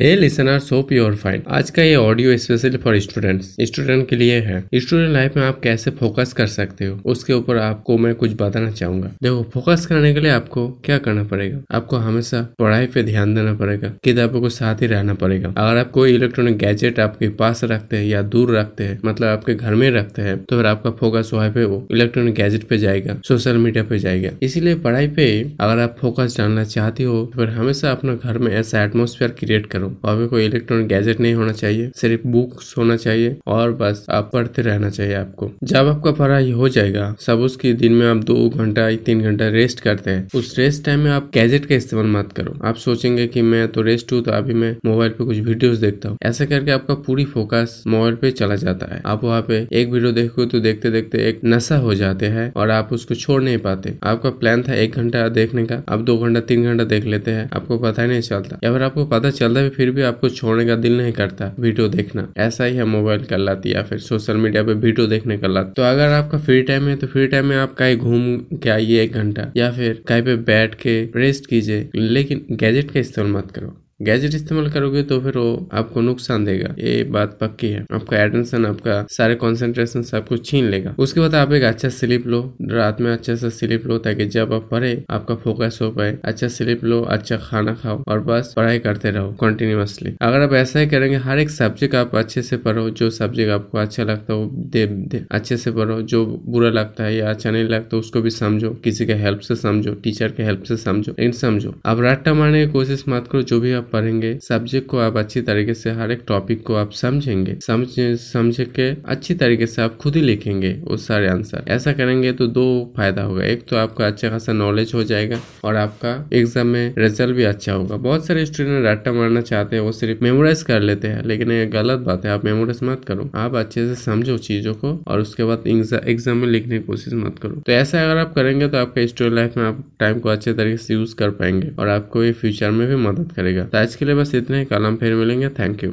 Hey listeners hope you are fine आज का ये audio special for students student के लिए है. स्टूडेंट लाइफ में आप कैसे फोकस कर सकते हो? उसके ऊपर आपको मैं कुछ बताना चाहूँगा. देखो फोकस करने के लिए आपको क्या करना पड़ेगा? आपको हमेशा पढ़ाई पे ध्यान देना पड़ेगा. किताबों को साथ ही रहना पड़ेगा. अगर आप कोई इलेक्ट्रॉनिक गैजेट आपके पास रखते हैं या दूर रखते हैं मतलब आपके घर में रखते हैं तो फिर आपका फोकस वहाँ पे वो इलेक्ट्रॉनिक गैजेट पे जाएगा सोशल मीडिया पे जाएगा. इसीलिए पढ़ाई पे अगर आप फोकस डालना चाहते हो तो फिर हमेशा अपना घर में ऐसा एटमोसफेयर क्रिएट करो. वहाँ पे कोई इलेक्ट्रॉनिक गैजेट नहीं होना चाहिए, सिर्फ़ बुक्स होना चाहिए और बस आप पढ़ते रहना चाहिए आपको। जब आपका पढ़ाई हो जाएगा सब उसके दिन में आप दो घंटा तीन घंटा रेस्ट करते हैं, उस रेस्ट टाइम में आप गैजेट का इस्तेमाल मत करो। आप सोचेंगे कि मैं तो रेस्ट हूँ तो अभी मैं मोबाइल पे कुछ वीडियोस देखता हूँ। ऐसा करके आपका पूरी फोकस मोबाइल पे चला जाता है। आप वहाँ पे एक वीडियो देखो तो देखते देखते एक नशा हो जाते हैं और आप उसको छोड़ नहीं पाते। आपका प्लान था एक घंटा देखने का आप दो घंटा, तीन घंटा देख लेते हैं, आपको पता ही नहीं चलता। या फिर आपको पता चलता है फिर भी आपको छोड़ने का दिल नहीं करता वीडियो देखना। ऐसा ही है मोबाइल का लत या फिर सोशल मीडिया पे वीडियो देखने का लत। तो अगर आपका फ्री टाइम है तो फ्री टाइम में आप कहीं घूम के आइए एक घंटा या फिर कहीं पे बैठ के रेस्ट कीजिए। लेकिन गैजेट का इस्तेमाल मत करो। गैजेट इस्तेमाल करोगे तो फिर वो आपको नुकसान देगा। ये बात पक्की है। आपका एटेंशन आपका सारे कॉन्सेंट्रेशन सब कुछ छीन लेगा। उसके बाद आप एक अच्छा स्लीप लो। रात में अच्छे से स्लीप लो ताकि जब आप पढ़े आपका फोकस हो पाए। अच्छा स्लीप लो अच्छा खाना खाओ और बस पढ़ाई करते रहो कंटिन्यूसली अगर आप ऐसा ही करेंगे हर एक सब्जेक्ट आप अच्छे से पढ़ो जो सब्जेक्ट आपको अच्छा लगता है दे, दे। अच्छे से पढ़ो जो बुरा लगता है या अच्छा नहीं लगता उसको भी समझो। किसी के हेल्प से समझो टीचर के हेल्प से समझो। लेकिन समझो। आप रट्टा मारने की कोशिश मत करो जो भी पढ़ेंगे सब्जेक्ट को आप अच्छी तरीके से, हर एक टॉपिक को आप समझेंगे, समझ समझ के अच्छी तरीके से आप खुद ही लिखेंगे वो सारे आंसर ऐसा करेंगे तो दो फ़ायदा होगा। एक तो आपका अच्छा खासा नॉलेज हो जाएगा और आपका एग्ज़ाम में रिज़ल्ट भी अच्छा होगा। बहुत सारे स्टूडेंट रट्टा मारना चाहते हैं, वो सिर्फ़ मेमोराइज कर लेते हैं, लेकिन ये गलत बात है। आप मेमोराइज मत करो। आप अच्छे से समझो चीज़ों को और उसके बाद एग्ज़ाम में लिखने की कोशिश मत करो। तो ऐसा अगर आप करेंगे तो आपका स्टूडेंट लाइफ में आप टाइम को अच्छे तरीके से यूज़ कर पाएँगे और आपको ये फ्यूचर में भी मदद करेगा। तो आज के लिए बस इतने ही कल हम फिर मिलेंगे थैंक यू